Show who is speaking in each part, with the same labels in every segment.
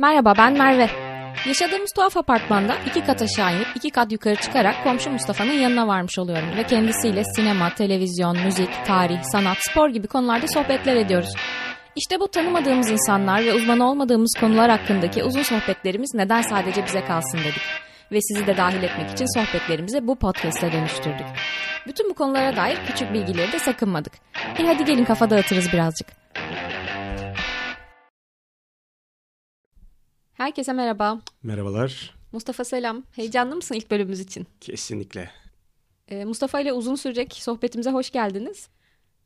Speaker 1: Merhaba ben Merve. Yaşadığımız tuhaf apartmanda iki kat aşağı inip iki kat yukarı çıkarak komşu Mustafa'nın yanına varmış oluyorum ve kendisiyle sinema, televizyon, müzik, tarih, sanat, spor gibi konularda sohbetler ediyoruz. İşte bu tanımadığımız insanlar ve uzman olmadığımız konular hakkındaki uzun sohbetlerimiz neden sadece bize kalsın dedik. Ve sizi de dahil etmek için sohbetlerimizi bu podcast'e dönüştürdük. Bütün bu konulara dair küçük bilgileri de sakınmadık. E hadi gelin kafa dağıtırız birazcık. Herkese merhaba.
Speaker 2: Merhabalar.
Speaker 1: Mustafa selam. Heyecanlı mısın ilk bölümümüz için?
Speaker 2: Kesinlikle.
Speaker 1: Ee, Mustafa ile uzun sürecek sohbetimize hoş geldiniz.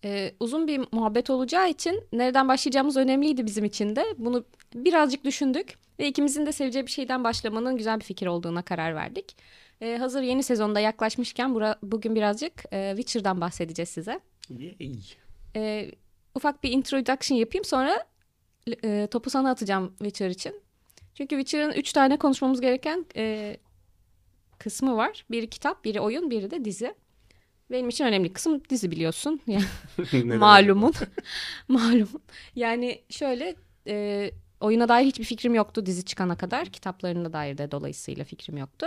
Speaker 1: Ee, uzun bir muhabbet olacağı için nereden başlayacağımız önemliydi bizim için de. Bunu birazcık düşündük ve ikimizin de seveceği bir şeyden başlamanın güzel bir fikir olduğuna karar verdik. Ee, hazır yeni sezonda yaklaşmışken bura, bugün birazcık e, Witcher'dan bahsedeceğiz size.
Speaker 2: Yay.
Speaker 1: Ee, ufak bir introduction yapayım sonra e, topu sana atacağım Witcher için. Çünkü Witcher'ın üç tane konuşmamız gereken e, kısmı var. Biri kitap, biri oyun, biri de dizi. Benim için önemli kısım dizi biliyorsun. Yani malumun. malumun. Yani şöyle e, oyuna dair hiçbir fikrim yoktu dizi çıkana kadar. Kitaplarına dair de dolayısıyla fikrim yoktu.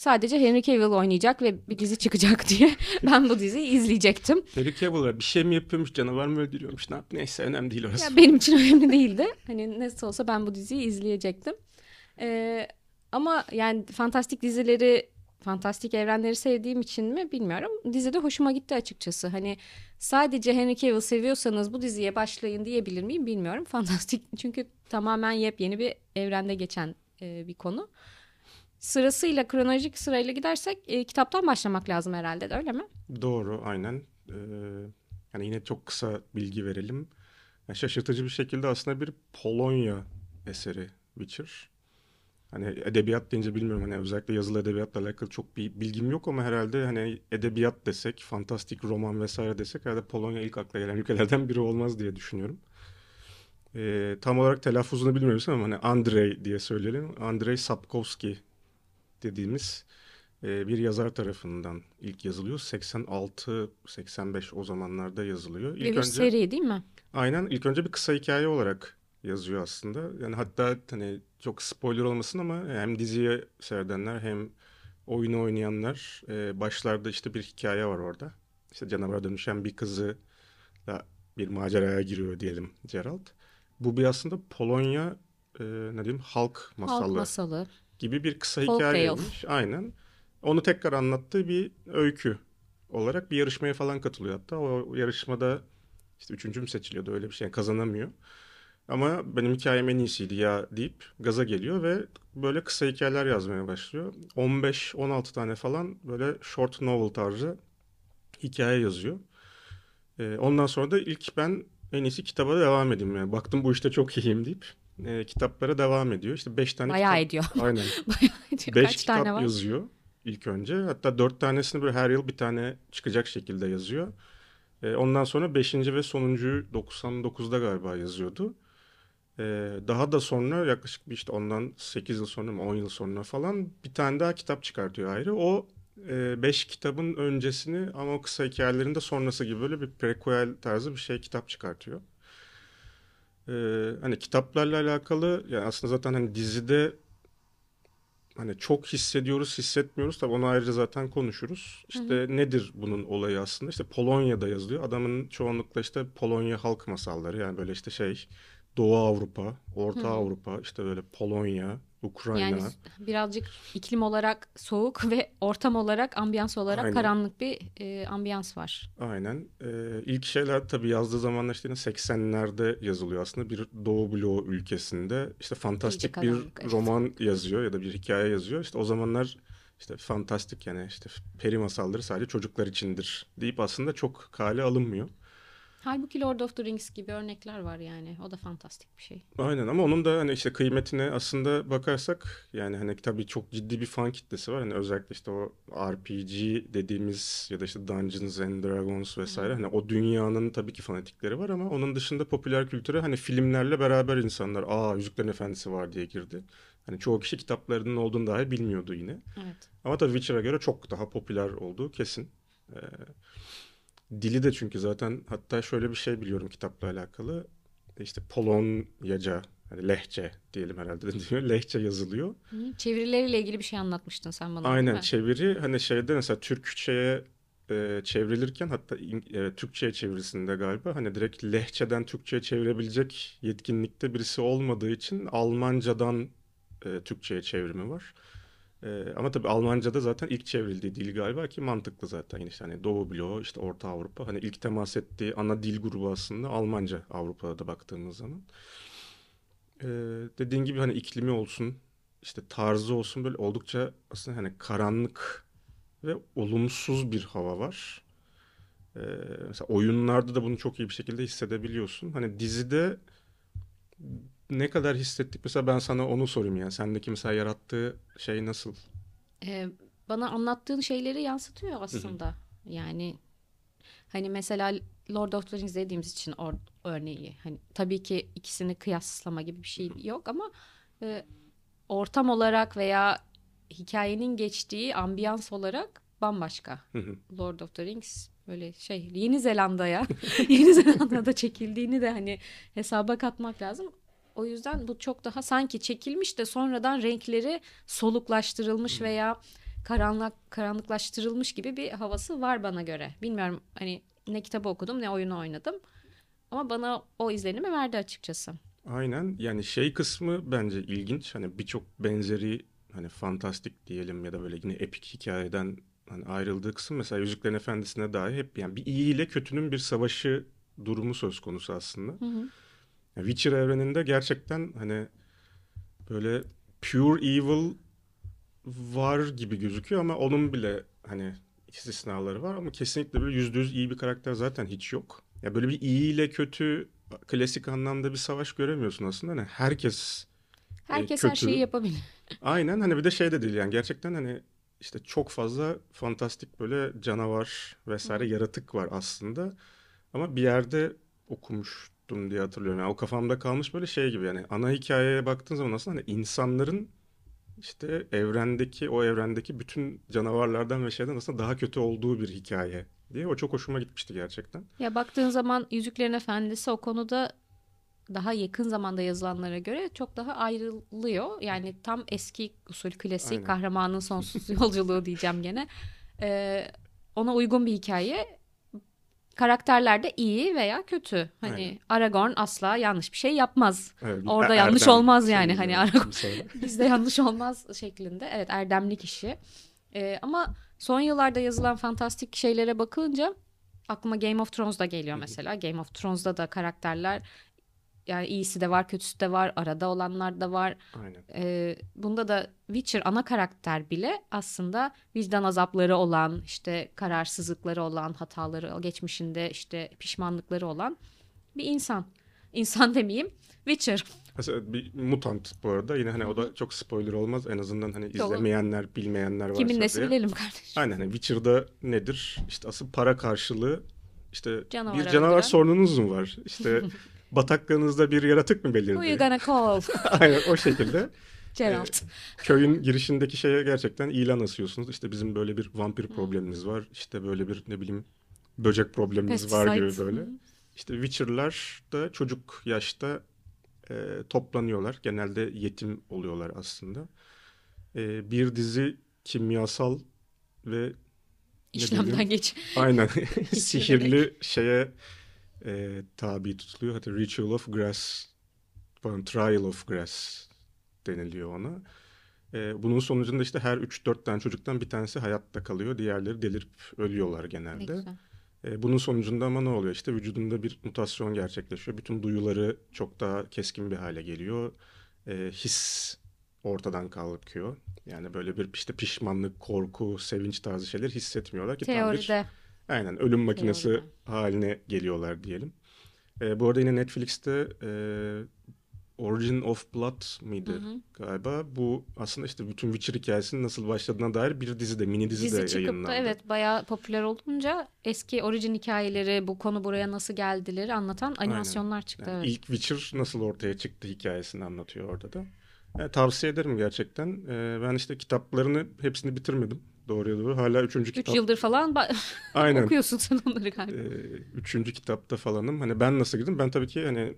Speaker 1: Sadece Henry Cavill oynayacak ve bir dizi çıkacak diye ben bu diziyi izleyecektim.
Speaker 2: Henry Cavill bir şey mi yapıyormuş, canavar mı öldürüyormuş, ne yap neyse önemli değil orası.
Speaker 1: Ya benim için önemli değildi. Hani nasıl olsa ben bu diziyi izleyecektim. Ee, ama yani fantastik dizileri, fantastik evrenleri sevdiğim için mi bilmiyorum. Dizide hoşuma gitti açıkçası. Hani sadece Henry Cavill seviyorsanız bu diziye başlayın diyebilir miyim bilmiyorum. Fantastik çünkü tamamen yepyeni bir evrende geçen e, bir konu sırasıyla kronolojik sırayla gidersek e, kitaptan başlamak lazım herhalde de öyle mi?
Speaker 2: Doğru aynen. Ee, yani yine çok kısa bilgi verelim. Yani şaşırtıcı bir şekilde aslında bir Polonya eseri Witcher. Hani edebiyat deyince bilmiyorum hani özellikle yazılı edebiyatla alakalı çok bir bilgim yok ama herhalde hani edebiyat desek, fantastik roman vesaire desek herhalde Polonya ilk akla gelen ülkelerden biri olmaz diye düşünüyorum. Ee, tam olarak telaffuzunu bilmiyoruz ama hani Andrei diye söyleyelim. Andrei Sapkowski dediğimiz e, bir yazar tarafından ilk yazılıyor. 86-85 o zamanlarda yazılıyor. İlk
Speaker 1: bir önce, seri değil mi?
Speaker 2: Aynen. İlk önce bir kısa hikaye olarak yazıyor aslında. Yani hatta hani çok spoiler olmasın ama hem diziye seyredenler hem oyunu oynayanlar e, başlarda işte bir hikaye var orada. İşte canavara dönüşen bir kızı da bir maceraya giriyor diyelim Gerald. Bu bir aslında Polonya e, ne diyeyim halk masalı. Halk masalı gibi bir kısa Folk hikaye yazmış. Aynen. Onu tekrar anlattığı bir öykü olarak bir yarışmaya falan katılıyor hatta. O yarışmada işte üçüncü mü seçiliyordu öyle bir şey yani kazanamıyor. Ama benim hikayem en iyisiydi ya deyip gaza geliyor ve böyle kısa hikayeler yazmaya başlıyor. 15-16 tane falan böyle short novel tarzı hikaye yazıyor. Ee, ondan sonra da ilk ben en iyisi kitaba devam edeyim. Yani baktım bu işte çok iyiyim deyip e, kitaplara devam ediyor. İşte beş tane
Speaker 1: Bayağı
Speaker 2: kitap.
Speaker 1: ediyor.
Speaker 2: Aynen.
Speaker 1: Bayağı ediyor.
Speaker 2: Beş
Speaker 1: Kaç
Speaker 2: kitap
Speaker 1: tane var?
Speaker 2: yazıyor ilk önce. Hatta dört tanesini böyle her yıl bir tane çıkacak şekilde yazıyor. E, ondan sonra beşinci ve sonuncuyu 99'da galiba yazıyordu. E, daha da sonra yaklaşık bir işte ondan 8 yıl sonra mı 10 yıl sonra falan bir tane daha kitap çıkartıyor ayrı. O e, beş kitabın öncesini ama o kısa hikayelerinde sonrası gibi böyle bir prequel tarzı bir şey kitap çıkartıyor. Ee, hani kitaplarla alakalı yani aslında zaten hani dizide hani çok hissediyoruz hissetmiyoruz tabii onu ayrıca zaten konuşuruz. İşte hı hı. nedir bunun olayı aslında işte Polonya'da yazılıyor. Adamın çoğunlukla işte Polonya halk masalları yani böyle işte şey Doğu Avrupa, Orta hı. Avrupa işte böyle Polonya, Ukrayna. Yani
Speaker 1: birazcık iklim olarak soğuk ve ortam olarak ambiyans olarak Aynen. karanlık bir e, ambiyans var.
Speaker 2: Aynen. Ee, ilk şeyler tabii yazdığı zamanlar işte 80'lerde yazılıyor aslında bir Doğu bloğu ülkesinde işte fantastik bir evet. roman yazıyor ya da bir hikaye yazıyor. İşte o zamanlar işte fantastik yani işte peri masalları sadece çocuklar içindir deyip aslında çok kale alınmıyor.
Speaker 1: Halbuki Lord of the Rings gibi örnekler var yani. O da fantastik bir şey.
Speaker 2: Aynen ama onun da hani işte kıymetine aslında bakarsak yani hani tabii çok ciddi bir fan kitlesi var. Hani özellikle işte o RPG dediğimiz ya da işte Dungeons and Dragons vesaire. Hmm. Hani o dünyanın tabii ki fanatikleri var ama onun dışında popüler kültüre hani filmlerle beraber insanlar aa Yüzüklerin Efendisi var diye girdi. Hani çoğu kişi kitaplarının olduğunu dahi bilmiyordu yine.
Speaker 1: Evet.
Speaker 2: Ama tabii Witcher'a göre çok daha popüler olduğu kesin. Ee, Dili de çünkü zaten hatta şöyle bir şey biliyorum kitapla alakalı. İşte Polonyaca Hani lehçe diyelim herhalde diyor. Lehçe yazılıyor.
Speaker 1: Hı, Çevirileriyle ilgili bir şey anlatmıştın sen bana.
Speaker 2: Aynen çeviri hani şeyde mesela Türkçe'ye e, çevrilirken hatta e, Türkçe'ye çevirisinde galiba hani direkt lehçeden Türkçe'ye çevirebilecek yetkinlikte birisi olmadığı için Almancadan e, Türkçe'ye çevrimi var. E, ama tabii Almanca'da zaten ilk çevrildiği dil galiba ki mantıklı zaten yine işte hani Doğu bloğu işte Orta Avrupa hani ilk temas ettiği ana dil grubu aslında Almanca Avrupa'da da baktığımız zaman. E, dediğin gibi hani iklimi olsun işte tarzı olsun böyle oldukça aslında hani karanlık ve olumsuz bir hava var. Ee, mesela oyunlarda da bunu çok iyi bir şekilde hissedebiliyorsun. Hani dizide ne kadar hissettik? Mesela ben sana onu sorayım yani. Sendeki mesela yarattığı şey nasıl?
Speaker 1: Ee, bana anlattığın şeyleri yansıtıyor aslında. Yani hani mesela Lord of the Rings izlediğimiz için or örneği hani tabii ki ikisini kıyaslama gibi bir şey yok ama e, ortam olarak veya hikayenin geçtiği ambiyans olarak bambaşka.
Speaker 2: Hı hı.
Speaker 1: Lord of the Rings böyle şey Yeni Zelanda'ya Yeni Zelanda'da çekildiğini de hani hesaba katmak lazım. O yüzden bu çok daha sanki çekilmiş de sonradan renkleri soluklaştırılmış veya karanlık karanlıklaştırılmış gibi bir havası var bana göre. Bilmiyorum hani ne kitabı okudum ne oyunu oynadım. Ama bana o izlenimi verdi açıkçası.
Speaker 2: Aynen yani şey kısmı bence ilginç. Hani birçok benzeri hani fantastik diyelim ya da böyle yine epik hikayeden hani ayrıldığı kısım mesela Yüzüklerin Efendisi'ne dair hep yani bir iyi ile kötünün bir savaşı durumu söz konusu aslında.
Speaker 1: Hı hı.
Speaker 2: Witcher evreninde gerçekten hani böyle pure evil var gibi gözüküyor ama onun bile hani istisnaları var ama kesinlikle böyle yüzde yüz iyi bir karakter zaten hiç yok. Ya böyle bir iyi ile kötü klasik anlamda bir savaş göremiyorsun aslında. Hani herkes e,
Speaker 1: Herkes her
Speaker 2: kötü.
Speaker 1: şeyi yapabilir.
Speaker 2: Aynen hani bir de şey de değil yani gerçekten hani işte çok fazla fantastik böyle canavar vesaire yaratık var aslında. Ama bir yerde okumuştum diye hatırlıyorum. Yani o kafamda kalmış böyle şey gibi yani ana hikayeye baktığın zaman aslında hani insanların işte evrendeki o evrendeki bütün canavarlardan ve şeyden aslında daha kötü olduğu bir hikaye diye o çok hoşuma gitmişti gerçekten.
Speaker 1: Ya baktığın zaman Yüzüklerin Efendisi o konuda daha yakın zamanda yazılanlara göre çok daha ayrılıyor. Yani tam eski usul klasik
Speaker 2: Aynen.
Speaker 1: kahramanın sonsuz yolculuğu diyeceğim gene. Ee, ona uygun bir hikaye. Karakterler de iyi veya kötü. Hani
Speaker 2: Aynen.
Speaker 1: Aragorn asla yanlış bir şey yapmaz.
Speaker 2: Evet,
Speaker 1: Orada
Speaker 2: Er-
Speaker 1: yanlış
Speaker 2: Erdem
Speaker 1: olmaz yani. Hani Aragorn bizde yanlış olmaz şeklinde. Evet erdemli kişi. Ee, ama son yıllarda yazılan fantastik şeylere bakınca aklıma Game of Thrones da geliyor mesela. Game of Thrones'da da karakterler yani iyisi de var, kötüsü de var, arada olanlar da var.
Speaker 2: Aynen.
Speaker 1: Ee, bunda da Witcher ana karakter bile aslında vicdan azapları olan, işte kararsızlıkları olan, hataları geçmişinde işte pişmanlıkları olan bir insan. İnsan demeyeyim, Witcher.
Speaker 2: Mesela bir mutant bu arada yine hani o da çok spoiler olmaz en azından hani izlemeyenler bilmeyenler varsa
Speaker 1: Kimin nesi
Speaker 2: diye.
Speaker 1: bilelim kardeşim.
Speaker 2: Aynen hani Witcher'da nedir? İşte asıl para karşılığı işte
Speaker 1: Canavar
Speaker 2: bir canavar
Speaker 1: öldüren.
Speaker 2: sorununuz mu var? İşte bataklığınızda bir yaratık mı
Speaker 1: Who you
Speaker 2: belirdi?
Speaker 1: gonna call?
Speaker 2: Aynen o şekilde
Speaker 1: Geralt.
Speaker 2: köyün girişindeki şeye gerçekten ilan asıyorsunuz. İşte bizim böyle bir vampir problemimiz var. İşte böyle bir ne bileyim böcek problemimiz var gibi böyle. İşte Witcher'lar da çocuk yaşta e, toplanıyorlar. Genelde yetim oluyorlar aslında. E, bir dizi kimyasal ve
Speaker 1: İşlemden geç.
Speaker 2: aynen sihirli şeye e, tabi tutuluyor. Hatta Ritual of Grass, pardon, Trial of Grass deniliyor ona. E, bunun sonucunda işte her 3-4 tane çocuktan bir tanesi hayatta kalıyor. Diğerleri delirip ölüyorlar
Speaker 1: Ne
Speaker 2: genelde. E, bunun sonucunda ama ne oluyor? İşte vücudunda bir mutasyon gerçekleşiyor. Bütün duyuları çok daha keskin bir hale geliyor. E, his ortadan kalkıyor. Yani böyle bir işte pişmanlık, korku, sevinç tarzı şeyler hissetmiyorlar ki tam bir
Speaker 1: Teoride.
Speaker 2: Aynen ölüm makinesi
Speaker 1: Teoride.
Speaker 2: haline geliyorlar diyelim. E, bu arada yine Netflix'te e, Origin of Blood mıydı
Speaker 1: Hı hı.
Speaker 2: galiba? Bu aslında işte bütün Witcher hikayesinin nasıl başladığına dair bir dizi de mini dizi,
Speaker 1: Dizi
Speaker 2: de
Speaker 1: çıkıp
Speaker 2: yayınlandı.
Speaker 1: da evet bayağı popüler olunca eski orijin hikayeleri, bu konu buraya nasıl geldileri anlatan animasyonlar çıktı.
Speaker 2: Yani
Speaker 1: evet.
Speaker 2: ilk Witcher nasıl ortaya çıktı hikayesini anlatıyor orada da. Yani tavsiye ederim gerçekten. Ee, ben işte kitaplarını hepsini bitirmedim. Doğruya doğru. Hala üçüncü
Speaker 1: Üç
Speaker 2: kitap.
Speaker 1: yıldır falan
Speaker 2: Aynen.
Speaker 1: okuyorsun sen onları galiba.
Speaker 2: Ee, üçüncü kitapta falanım. Hani ben nasıl girdim? Ben tabii ki hani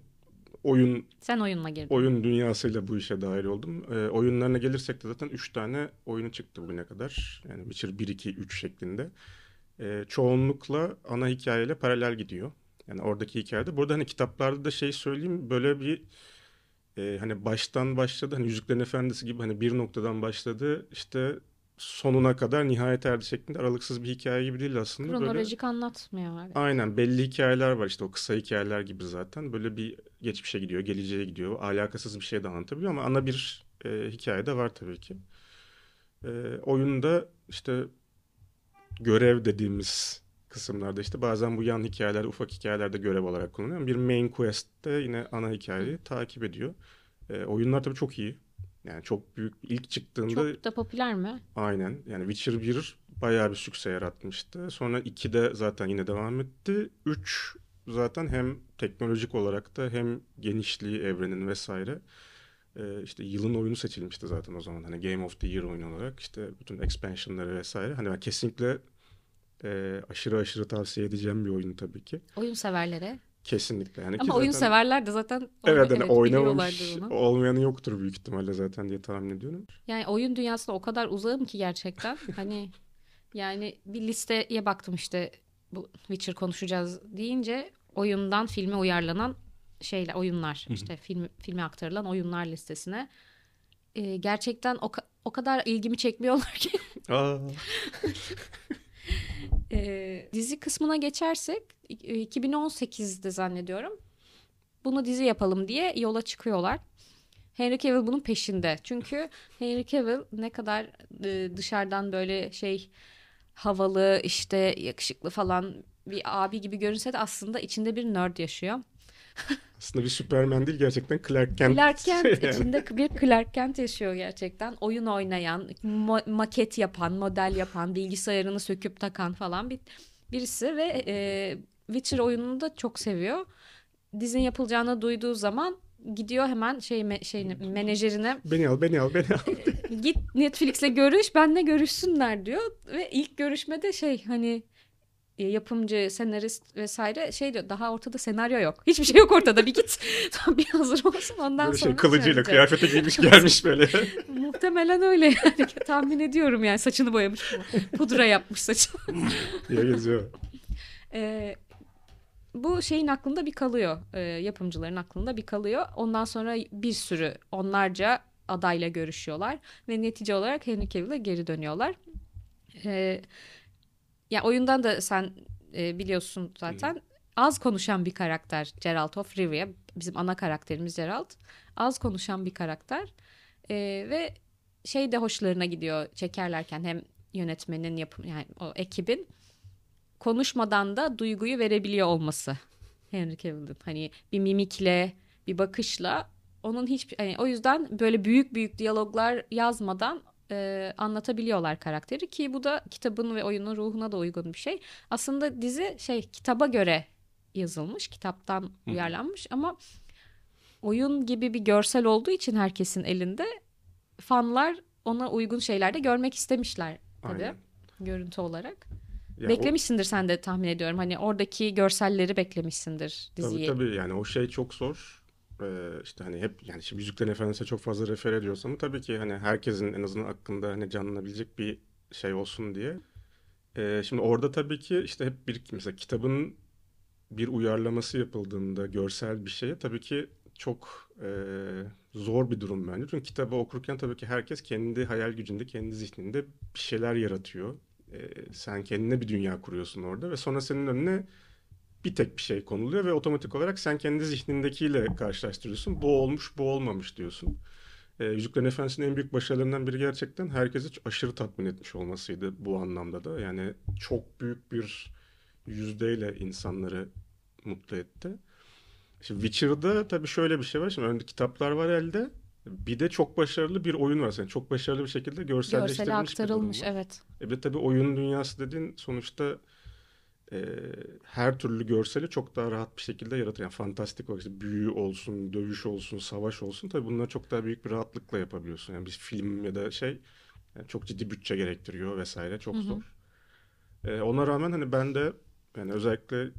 Speaker 2: oyun
Speaker 1: Sen oyunla girdin.
Speaker 2: oyun dünyasıyla bu işe dahil oldum. E, oyunlarına gelirsek de zaten 3 tane oyunu çıktı bugüne kadar. Yani Witcher 1, 2, 3 şeklinde. E, çoğunlukla ana hikayeyle paralel gidiyor. Yani oradaki hikayede. Burada hani kitaplarda da şey söyleyeyim böyle bir e, hani baştan başladı. Hani Yüzüklerin Efendisi gibi hani bir noktadan başladı. işte sonuna kadar nihayet erdi şeklinde aralıksız bir hikaye gibi değil aslında. Böyle
Speaker 1: Kronolojik anlatmıyor abi.
Speaker 2: Aynen belli hikayeler var işte o kısa hikayeler gibi zaten. Böyle bir geçmişe gidiyor, geleceğe gidiyor. Alakasız bir şey de anlatabiliyor ama ana bir e, hikaye de var tabii ki. E, oyunda işte görev dediğimiz kısımlarda işte bazen bu yan hikayeler, ufak hikayelerde görev olarak kullanılıyor. Bir main quest'te yine ana hikayeyi takip ediyor. E, oyunlar tabii çok iyi. Yani çok büyük ilk çıktığında
Speaker 1: Çok da popüler mi?
Speaker 2: Aynen. Yani Witcher 1 bayağı bir sükse yaratmıştı. Sonra 2 de zaten yine devam etti. 3 zaten hem teknolojik olarak da hem genişliği evrenin vesaire e, işte yılın oyunu seçilmişti zaten o zaman. Hani Game of the Year oyunu olarak işte bütün expansionları vesaire. Hani ben kesinlikle e, aşırı aşırı tavsiye edeceğim bir oyun tabii ki.
Speaker 1: Oyun severlere.
Speaker 2: Kesinlikle. Yani
Speaker 1: Ama oyun
Speaker 2: zaten-
Speaker 1: severler de zaten
Speaker 2: Evet, hani
Speaker 1: biliyorlardır
Speaker 2: oynamamış olmayanı yoktur büyük ihtimalle zaten diye tahmin ediyorum.
Speaker 1: Yani oyun dünyasına o kadar uzağım ki gerçekten. Hani yani bir listeye baktım işte bu Witcher konuşacağız deyince oyundan filme uyarlanan şeyler oyunlar işte film filme aktarılan oyunlar listesine Ee, gerçekten o, o kadar ilgimi çekmiyorlar ki
Speaker 2: Aa,
Speaker 1: Ee, dizi kısmına geçersek i- 2018'de zannediyorum bunu dizi yapalım diye yola çıkıyorlar. Henry Cavill bunun peşinde. Çünkü Henry Cavill ne kadar e, dışarıdan böyle şey havalı işte yakışıklı falan bir abi gibi görünse de aslında içinde bir nerd yaşıyor.
Speaker 2: Aslında bir Superman değil gerçekten Clark Kent.
Speaker 1: Clark Kent
Speaker 2: Yani.
Speaker 1: içinde bir Clark Kent yaşıyor gerçekten. Oyun oynayan, ma- maket yapan, model yapan, bilgisayarını söküp takan falan bir birisi ve e, Witcher oyununu da çok seviyor. Dizinin yapılacağını duyduğu zaman gidiyor hemen şey me- şeyine menajerine
Speaker 2: Beni al, beni al, beni al.
Speaker 1: git Netflix'le görüş, benle görüşsünler diyor ve ilk görüşmede şey hani yapımcı, senarist vesaire şey diyor daha ortada senaryo yok. Hiçbir şey yok ortada. Bir git tam bir hazır olsun ondan
Speaker 2: Böyle
Speaker 1: sonra
Speaker 2: şey kılıcıyla kıyafete giymiş gelmiş böyle.
Speaker 1: Muhtemelen öyle yani tahmin ediyorum yani saçını boyamış mı? Pudra yapmış saçını.
Speaker 2: diye geziyor.
Speaker 1: Ee, bu şeyin aklında bir kalıyor. Ee, yapımcıların aklında bir kalıyor. Ondan sonra bir sürü onlarca adayla görüşüyorlar ve netice olarak Henry Cavill'e geri dönüyorlar. Ee, ya oyundan da sen e, biliyorsun zaten az konuşan bir karakter Geralt of Rivia. Bizim ana karakterimiz Geralt. Az konuşan bir karakter. Ee, ve şey de hoşlarına gidiyor çekerlerken hem yönetmenin yapım yani o ekibin konuşmadan da duyguyu verebiliyor olması Henry Cavill'in. Hani bir mimikle, bir bakışla onun hiç hani o yüzden böyle büyük büyük diyaloglar yazmadan e, anlatabiliyorlar karakteri ki bu da kitabın ve oyunun ruhuna da uygun bir şey. Aslında dizi şey kitaba göre yazılmış, kitaptan uyarlanmış ama oyun gibi bir görsel olduğu için herkesin elinde fanlar ona uygun şeyler de görmek istemişler tabii
Speaker 2: Aynen.
Speaker 1: görüntü olarak.
Speaker 2: Ya o-
Speaker 1: Beklemişsindir sen de tahmin ediyorum. Hani oradaki görselleri beklemişsindir
Speaker 2: Tabii
Speaker 1: diziyi.
Speaker 2: tabii yani o şey çok zor. Ee, işte hani hep yani şimdi Yüzüklerin Efendisi'ne çok fazla refer ediyoruz ama tabii ki hani herkesin en azından aklında hani canlanabilecek bir şey olsun diye. Ee, şimdi orada tabii ki işte hep bir mesela kitabın bir uyarlaması yapıldığında görsel bir şeye tabii ki çok e, zor bir durum bence. Çünkü kitabı okurken tabii ki herkes kendi hayal gücünde, kendi zihninde bir şeyler yaratıyor. Ee, sen kendine bir dünya kuruyorsun orada ve sonra senin önüne bir tek bir şey konuluyor ve otomatik olarak sen kendi zihnindekiyle karşılaştırıyorsun. Bu olmuş, bu olmamış diyorsun. Ee, Yüzüklerin Efendisi'nin en büyük başarılarından biri gerçekten herkesi aşırı tatmin etmiş olmasıydı bu anlamda da. Yani çok büyük bir yüzdeyle insanları mutlu etti. Şimdi Witcher'da tabii şöyle bir şey var. Şimdi önde kitaplar var elde. Bir de çok başarılı bir oyun var. Yani çok başarılı bir şekilde görselleştirilmiş durum
Speaker 1: aktarılmış evet.
Speaker 2: E bir tabii oyun dünyası dediğin sonuçta e, her türlü görseli çok daha rahat bir şekilde yaratır. Yani fantastik olarak işte büyü olsun, dövüş olsun, savaş olsun. Tabii bunları çok daha büyük bir rahatlıkla yapabiliyorsun. Yani bir film ya da şey yani çok ciddi bütçe gerektiriyor vesaire. Çok
Speaker 1: Hı hı.
Speaker 2: zor. E, ona rağmen hani ben de yani özellikle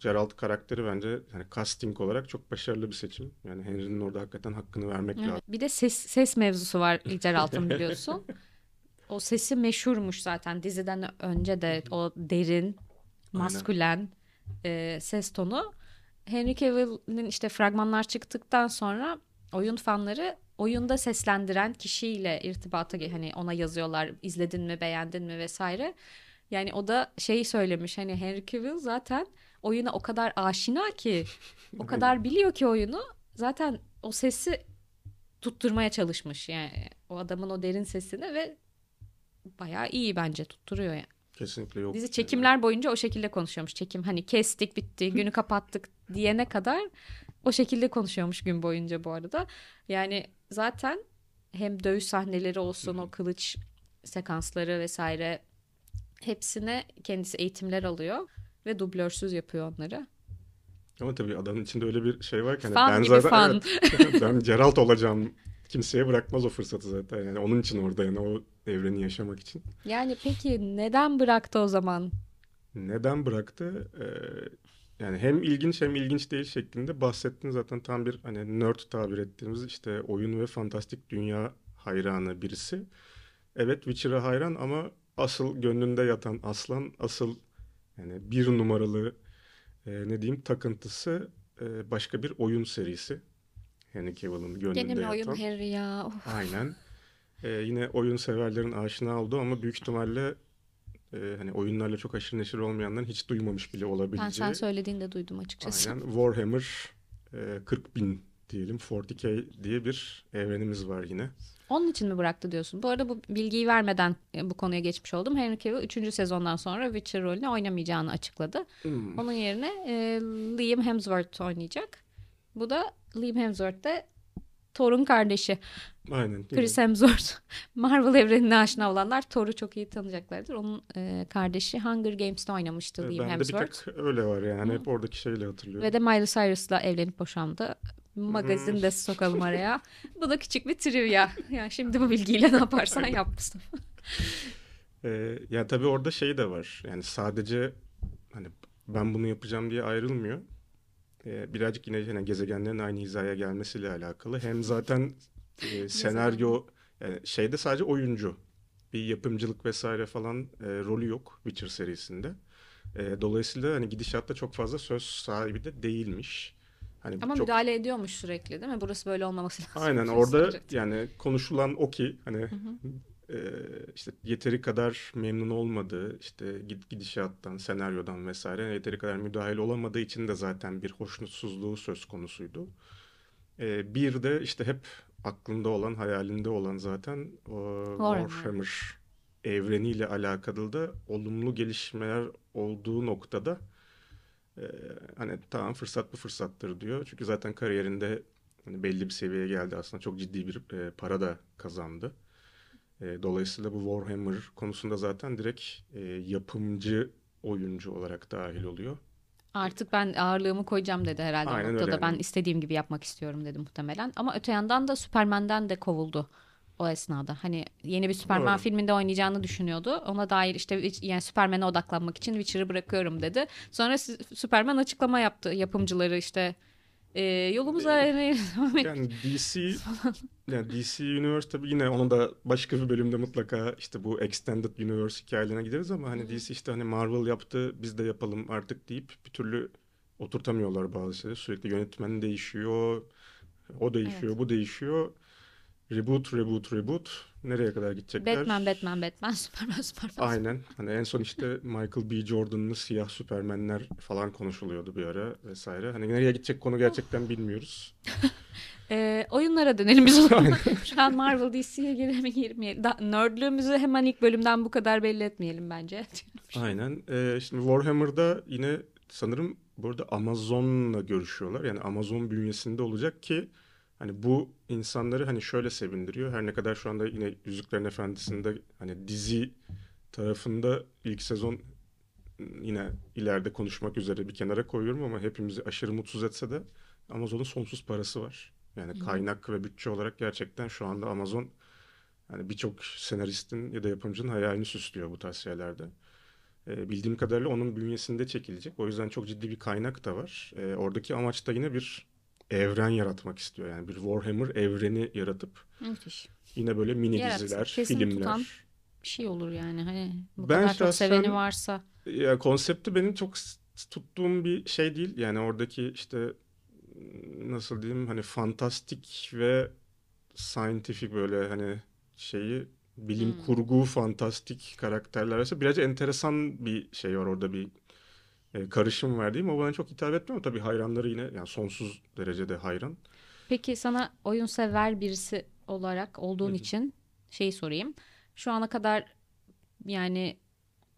Speaker 2: Geralt karakteri bence hani casting olarak çok başarılı bir seçim. Yani Henry'nin orada hakikaten hakkını vermek
Speaker 1: Evet.
Speaker 2: lazım.
Speaker 1: Bir de ses ses mevzusu var Geralt'ın biliyorsun. O sesi meşhurmuş zaten diziden önce de o derin, maskülen e, ses tonu. Henry Cavill'in işte fragmanlar çıktıktan sonra oyun fanları oyunda seslendiren kişiyle irtibata hani ona yazıyorlar izledin mi beğendin mi vesaire. Yani o da şeyi söylemiş hani Henry Cavill zaten oyuna o kadar aşina ki o kadar biliyor ki oyunu zaten o sesi tutturmaya çalışmış yani o adamın o derin sesini ve bayağı iyi bence tutturuyor yani.
Speaker 2: Kesinlikle yok.
Speaker 1: Dizi çekimler boyunca o şekilde konuşuyormuş. Çekim hani kestik bitti günü kapattık diyene kadar o şekilde konuşuyormuş gün boyunca bu arada. Yani zaten hem dövüş sahneleri olsun o kılıç sekansları vesaire hepsine kendisi eğitimler alıyor ve dublörsüz yapıyor onları.
Speaker 2: Ama tabii adamın içinde öyle bir şey var ki hani
Speaker 1: Fan
Speaker 2: ben
Speaker 1: gibi
Speaker 2: zaten
Speaker 1: fan.
Speaker 2: evet, ben Geralt olacağım. Kimseye bırakmaz o fırsatı zaten. Yani onun için orada yani o evreni yaşamak için.
Speaker 1: Yani peki neden bıraktı o zaman?
Speaker 2: Neden bıraktı? Ee, yani hem ilginç hem ilginç değil şeklinde bahsettin zaten tam bir hani nerd tabir ettiğimiz işte oyun ve fantastik dünya hayranı birisi. Evet Witcher'a hayran ama asıl gönlünde yatan aslan asıl yani bir numaralı e, ne diyeyim takıntısı e, başka bir oyun serisi. Henry Cavill'ın gönlünde
Speaker 1: Gene mi
Speaker 2: yatan.
Speaker 1: oyun Harry ya? Of.
Speaker 2: Aynen. Ee, yine oyun severlerin aşina olduğu ama büyük ihtimalle e, hani oyunlarla çok aşırı neşir olmayanların hiç duymamış bile
Speaker 1: Ben
Speaker 2: olabileceği.
Speaker 1: sen söylediğinde duydum açıkçası.
Speaker 2: Aynen Warhammer e, 40 bin diyelim 40k diye bir evrenimiz var yine.
Speaker 1: Onun için mi bıraktı diyorsun? Bu arada bu bilgiyi vermeden e, bu konuya geçmiş oldum. Henry Cavill 3. sezondan sonra Witcher rolünü oynamayacağını açıkladı.
Speaker 2: Hmm.
Speaker 1: Onun yerine e, Liam Hemsworth oynayacak. Bu da Liam Hemsworth de Thor'un kardeşi.
Speaker 2: Aynen.
Speaker 1: Chris Hemsworth. Marvel evrenine aşina olanlar Thor'u çok iyi tanıyacaklardır. Onun e, kardeşi Hunger Games'te oynamıştı Liam
Speaker 2: Bende bir
Speaker 1: Hemsworth.
Speaker 2: tek öyle var yani. Hep oradaki şeyle hatırlıyorum.
Speaker 1: Ve de Miley Cyrus'la evlenip boşandı. Magazin de sokalım araya. Bu da küçük bir trivia. Yani şimdi bu bilgiyle ne yaparsan yap Mustafa.
Speaker 2: Ee, ya tabii orada şey de var. Yani sadece hani ben bunu yapacağım diye ayrılmıyor. Ee, birazcık yine hani gezegenlerin aynı hizaya gelmesiyle alakalı. Hem zaten e, senaryo yani şeyde sadece oyuncu. Bir yapımcılık vesaire falan e, rolü yok Witcher serisinde. E, dolayısıyla hani gidişatta çok fazla söz sahibi de değilmiş. Hani
Speaker 1: Ama
Speaker 2: çok
Speaker 1: müdahale ediyormuş sürekli değil mi? Burası böyle olmaması lazım.
Speaker 2: Aynen
Speaker 1: diyorsun.
Speaker 2: orada yani konuşulan o ki hani e, işte yeteri kadar memnun olmadığı işte gid- gidişattan, senaryodan vesaire yeteri kadar müdahil olamadığı için de zaten bir hoşnutsuzluğu söz konusuydu. Bir de işte hep aklında olan, hayalinde olan zaten
Speaker 1: Warhammer.
Speaker 2: Warhammer evreniyle alakalı da olumlu gelişmeler olduğu noktada hani tamam fırsat bu fırsattır diyor. Çünkü zaten kariyerinde hani belli bir seviyeye geldi aslında çok ciddi bir para da kazandı. E, dolayısıyla bu Warhammer konusunda zaten direkt e, yapımcı oyuncu olarak dahil oluyor.
Speaker 1: Artık ben ağırlığımı koyacağım dedi herhalde
Speaker 2: Aynen
Speaker 1: noktada.
Speaker 2: öyle
Speaker 1: Ben istediğim gibi yapmak istiyorum dedi muhtemelen. Ama öte yandan da Superman'den de kovuldu o esnada. Hani yeni bir Superman
Speaker 2: Doğru.
Speaker 1: filminde oynayacağını düşünüyordu. Ona dair işte yani Superman'e odaklanmak için Witcher'ı bırakıyorum dedi. Sonra Superman açıklama yaptı yapımcıları işte e, yolumuza hani
Speaker 2: Yani DC yani DC Universe tabii yine onu da başka bir bölümde mutlaka işte bu Extended Universe hikayelerine gideriz ama hani DC işte hani Marvel yaptı biz de yapalım artık deyip bir türlü oturtamıyorlar bazı şeyleri. Sürekli yönetmen değişiyor, o değişiyor, bu değişiyor. Reboot, reboot, reboot. Nereye kadar gidecekler?
Speaker 1: Batman, Batman, Batman, Superman, Superman.
Speaker 2: Aynen. Hani en son işte Michael B. Jordan'lı siyah Süpermenler falan konuşuluyordu bir ara vesaire. Hani nereye gidecek konu gerçekten bilmiyoruz.
Speaker 1: Ee, oyunlara dönelim biz o zaman. Şu an Marvel DC'ye girelim girmeyelim. Da, nerdlüğümüzü hemen ilk bölümden bu kadar belli etmeyelim bence.
Speaker 2: Aynen. Ee, şimdi Warhammer'da yine sanırım burada Amazon'la görüşüyorlar. Yani Amazon bünyesinde olacak ki hani bu insanları hani şöyle sevindiriyor. Her ne kadar şu anda yine Yüzüklerin Efendisi'nde hani dizi tarafında ilk sezon yine ileride konuşmak üzere bir kenara koyuyorum ama hepimizi aşırı mutsuz etse de Amazon'un sonsuz parası var. Yani kaynak ve bütçe olarak gerçekten şu anda Amazon yani birçok senaristin ya da yapımcının hayalini süslüyor bu tarz şeylerde. E, bildiğim kadarıyla onun bünyesinde çekilecek. O yüzden çok ciddi bir kaynak da var. E, oradaki amaç da yine bir evren yaratmak istiyor. Yani bir Warhammer evreni yaratıp
Speaker 1: Müthiş.
Speaker 2: yine böyle mini
Speaker 1: Yarat,
Speaker 2: diziler, filmler.
Speaker 1: tutan bir şey olur yani. Hani bu
Speaker 2: Ben
Speaker 1: kadar çok seveni varsa.
Speaker 2: Ya konsepti benim çok tuttuğum bir şey değil. Yani oradaki işte nasıl diyeyim hani fantastik ve scientific böyle hani şeyi bilim
Speaker 1: Hmm.
Speaker 2: kurgu fantastik karakterler arasında birazcık enteresan bir şey var orada bir e, karışım var mi? O bana çok hitap etmiyor. Tabii hayranları yine yani sonsuz derecede hayran.
Speaker 1: Peki sana oyun sever birisi olarak olduğun
Speaker 2: Hı hı.
Speaker 1: için şeyi sorayım. Şu ana kadar yani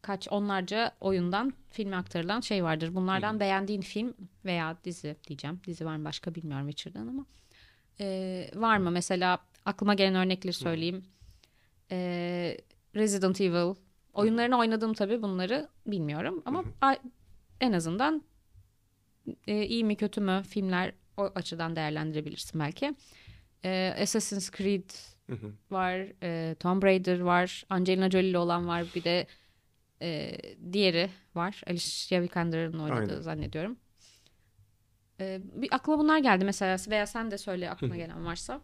Speaker 1: kaç onlarca oyundan filme aktarılan şey vardır. Bunlardan beğendiğin film veya dizi diyeceğim. Dizi var mı başka bilmiyorum Witcher'dan ama. Ee, var mı mesela aklıma gelen örnekleri söyleyeyim. Ee, Resident Evil. Oyunlarını oynadım tabii bunları bilmiyorum ama a- en azından e, iyi mi kötü mü filmler o açıdan değerlendirebilirsin belki. Ee, Assassin's Creed
Speaker 2: Hı hı.
Speaker 1: var, e, Tomb Raider var, Angelina Jolie'li olan var, bir de e, diğeri var. Alicia Vikander'ın oynadığı
Speaker 2: Aynen.
Speaker 1: zannediyorum. E, bir aklıma bunlar geldi mesela veya sen de söyle aklına gelen varsa.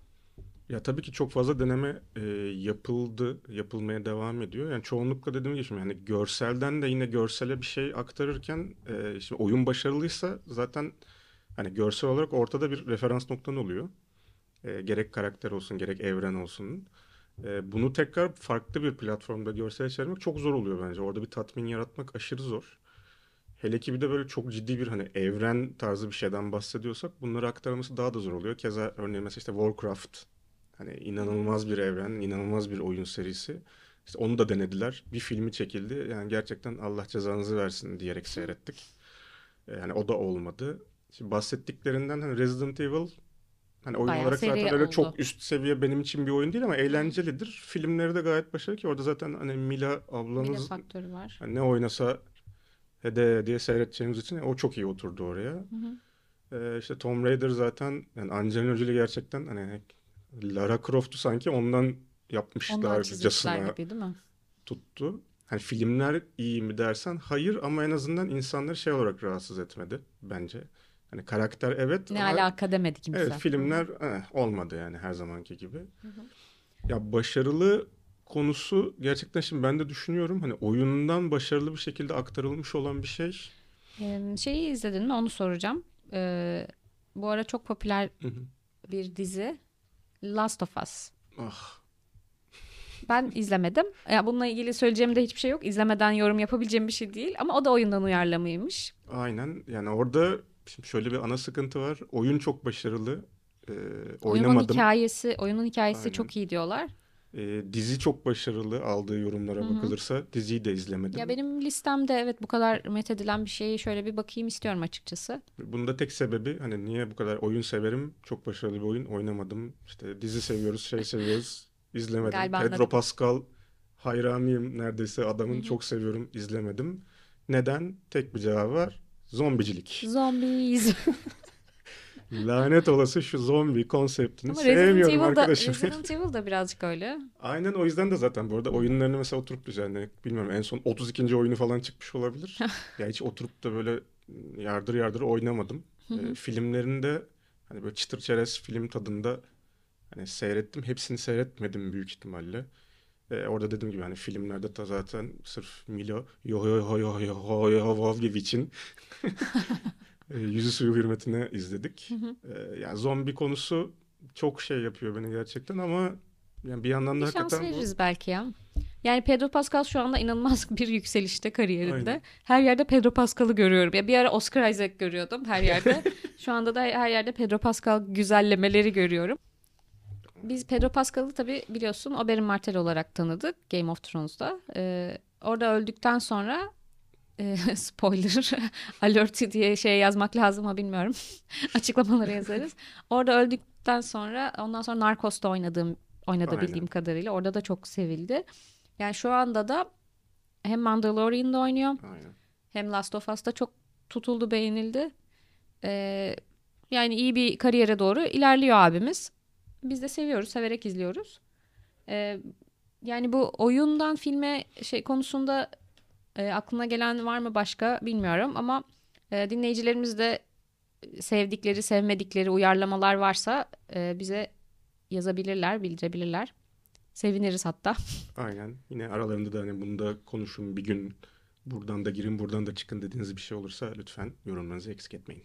Speaker 2: Ya tabii ki çok fazla deneme e, yapıldı, yapılmaya devam ediyor. Yani çoğunlukla dediğim gibi yani görselden de yine görsele bir şey aktarırken e, şimdi oyun başarılıysa zaten hani görsel olarak ortada bir referans noktan oluyor. E, gerek karakter olsun, gerek evren olsun. E, bunu tekrar farklı bir platformda görsel çevirmek çok zor oluyor bence. Orada bir tatmin yaratmak aşırı zor. Hele ki bir de böyle çok ciddi bir hani evren tarzı bir şeyden bahsediyorsak bunları aktarması daha da zor oluyor. Keza örneğin mesela işte Warcraft Hani inanılmaz bir evren, inanılmaz bir oyun serisi. İşte onu da denediler. Bir filmi çekildi. Yani gerçekten Allah cezanızı versin diyerek seyrettik. Yani o da olmadı. Şimdi bahsettiklerinden hani Resident Evil hani oyun
Speaker 1: Bayağı
Speaker 2: olarak zaten öyle
Speaker 1: oldu.
Speaker 2: çok üst seviye benim için bir oyun değil ama eğlencelidir. Filmleri de gayet başarılı ki orada zaten hani Mila
Speaker 1: de
Speaker 2: ablamız
Speaker 1: faktörü var.
Speaker 2: hani ne oynasa hede diye seyredeceğimiz için o çok iyi oturdu oraya.
Speaker 1: Hı hı.
Speaker 2: Ee, işte Tomb Raider zaten yani Angelina Jolie gerçekten hani Lara Croft'u sanki ondan yapmışlarcasına
Speaker 1: gibi değil mi?
Speaker 2: tuttu. Hani filmler iyi mi dersen hayır ama en azından insanları şey olarak rahatsız etmedi bence. Hani karakter evet
Speaker 1: Ne
Speaker 2: ama
Speaker 1: alaka demedi kimse.
Speaker 2: evet filmler eh, olmadı yani her zamanki gibi. Ya başarılı konusu gerçekten şimdi ben de düşünüyorum hani oyundan başarılı bir şekilde aktarılmış olan bir şey.
Speaker 1: Ee, şeyi izledin mi onu soracağım. Ee, bu ara çok popüler
Speaker 2: Hı hı.
Speaker 1: bir dizi Last of Us.
Speaker 2: Ah
Speaker 1: Ben izlemedim. Ya bununla ilgili söyleyeceğim de hiçbir şey yok. İzlemeden yorum yapabileceğim bir şey değil. Ama o da oyundan uyarlamaymış.
Speaker 2: aynen yani orada şimdi şöyle bir ana sıkıntı var. Oyun çok başarılı. Ee,
Speaker 1: Oyunun
Speaker 2: oynamadım.
Speaker 1: hikayesi, oyunun hikayesi
Speaker 2: Aynen.
Speaker 1: çok iyi diyorlar.
Speaker 2: Ee, dizi çok başarılı aldığı yorumlara
Speaker 1: Hı hı.
Speaker 2: bakılırsa diziyi de izlemedim.
Speaker 1: Ya benim listemde evet bu kadar methedilen bir şeyi şöyle bir bakayım istiyorum açıkçası.
Speaker 2: Bunun da tek sebebi hani niye bu kadar oyun severim, çok başarılı bir oyun oynamadım. İşte dizi seviyoruz, şey seviyoruz, izlemedim.
Speaker 1: Galiba
Speaker 2: Pedro
Speaker 1: anladım.
Speaker 2: Pascal hayranıyım neredeyse adamın
Speaker 1: Hı hı.
Speaker 2: çok seviyorum, izlemedim. Neden? Tek bir cevabı var. Zombicilik.
Speaker 1: Zombies.
Speaker 2: Lanet olası şu zombi konseptini
Speaker 1: Ama Resident
Speaker 2: sevmiyorum
Speaker 1: Evil'da,
Speaker 2: arkadaşım.
Speaker 1: Resident Evil da birazcık öyle.
Speaker 2: Aynen o yüzden de zaten bu arada oyunlarını mesela oturup düzenle bilmiyorum en son 32. oyunu falan çıkmış olabilir. ya hiç oturup da böyle yardır yardır oynamadım.
Speaker 1: Hı hı.
Speaker 2: Ee, filmlerini de hani böyle çıtır çerez film tadında hani seyrettim. Hepsini seyretmedim büyük ihtimalle. Ee, orada dediğim gibi hani filmlerde de zaten sırf Milo yo yo yo yo yo yo yo gibi için e, yüzü suyu hürmetine izledik.
Speaker 1: Hı hı.
Speaker 2: Ee, yani zombi konusu çok şey yapıyor beni gerçekten ama yani bir yandan da
Speaker 1: Bir şans
Speaker 2: hakikaten bu-
Speaker 1: veririz belki ya. Yani Pedro Pascal şu anda inanılmaz bir yükselişte kariyerinde.
Speaker 2: Aynen.
Speaker 1: Her yerde Pedro Pascal'ı görüyorum. Ya bir ara Oscar Isaac görüyordum her yerde. şu anda da her yerde Pedro Pascal güzellemeleri görüyorum. Biz Pedro Pascal'ı tabii biliyorsun Oberyn Martell olarak tanıdık Game of Thrones'da. Ee, orada öldükten sonra e, spoiler alert diye şey yazmak lazım mı bilmiyorum. Açıklamalara yazarız. Orada öldükten sonra ondan sonra Narcos'ta oynadığım oynadı bildiğim kadarıyla. Orada da çok sevildi. Yani şu anda da hem Mandalorian'da oynuyor
Speaker 2: Aynen.
Speaker 1: hem Last of Us'ta çok tutuldu, beğenildi. Ee, yani iyi bir kariyere doğru ilerliyor abimiz. Biz de seviyoruz, severek izliyoruz. Ee, yani bu oyundan filme şey konusunda E, aklına gelen var mı başka bilmiyorum ama e, dinleyicilerimiz de sevdikleri, sevmedikleri uyarlamalar varsa e, bize yazabilirler, bildirebilirler. Seviniriz hatta.
Speaker 2: Aynen. Yine aralarında da hani bunu da konuşun bir gün buradan da girin buradan da çıkın dediğiniz bir şey olursa lütfen yorumlarınızı eksik etmeyin.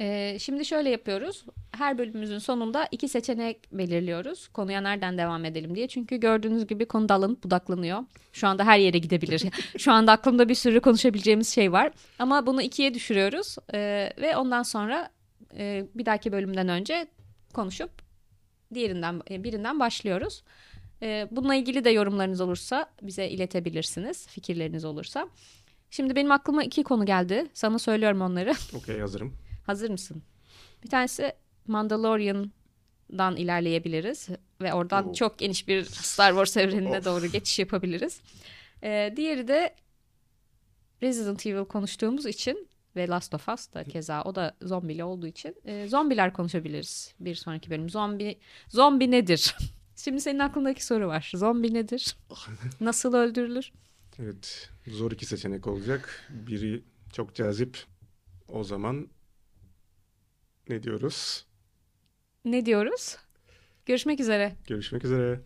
Speaker 1: Ee, şimdi şöyle yapıyoruz. Her bölümümüzün sonunda iki seçenek belirliyoruz. Konuya nereden devam edelim diye. Çünkü gördüğünüz gibi konu dallanıp budaklanıyor. Şu anda her yere gidebilir. Şu anda aklımda bir sürü konuşabileceğimiz şey var. Ama bunu ikiye düşürüyoruz. Ee, ve ondan sonra e, bir dahaki bölümden önce konuşup diğerinden e, birinden başlıyoruz. Ee, bununla ilgili de yorumlarınız olursa bize iletebilirsiniz. Fikirleriniz olursa. Şimdi benim aklıma iki konu geldi. Sana söylüyorum onları.
Speaker 2: Okey hazırım.
Speaker 1: Hazır mısın? Bir tanesi Mandalorian'dan ilerleyebiliriz ve oradan
Speaker 2: Oo.
Speaker 1: çok geniş bir Star Wars evrenine
Speaker 2: Of.
Speaker 1: doğru geçiş yapabiliriz. Ee, diğeri de Resident Evil konuştuğumuz için ve Last of Us da keza o da zombili olduğu için e, zombiler konuşabiliriz bir sonraki bölüm. Zombi zombi nedir? Şimdi senin aklındaki soru var. Zombi nedir? Nasıl öldürülür?
Speaker 2: Evet zor iki seçenek olacak. Biri çok cazip. O zaman ne diyoruz?
Speaker 1: Ne diyoruz? Görüşmek üzere.
Speaker 2: Görüşmek üzere.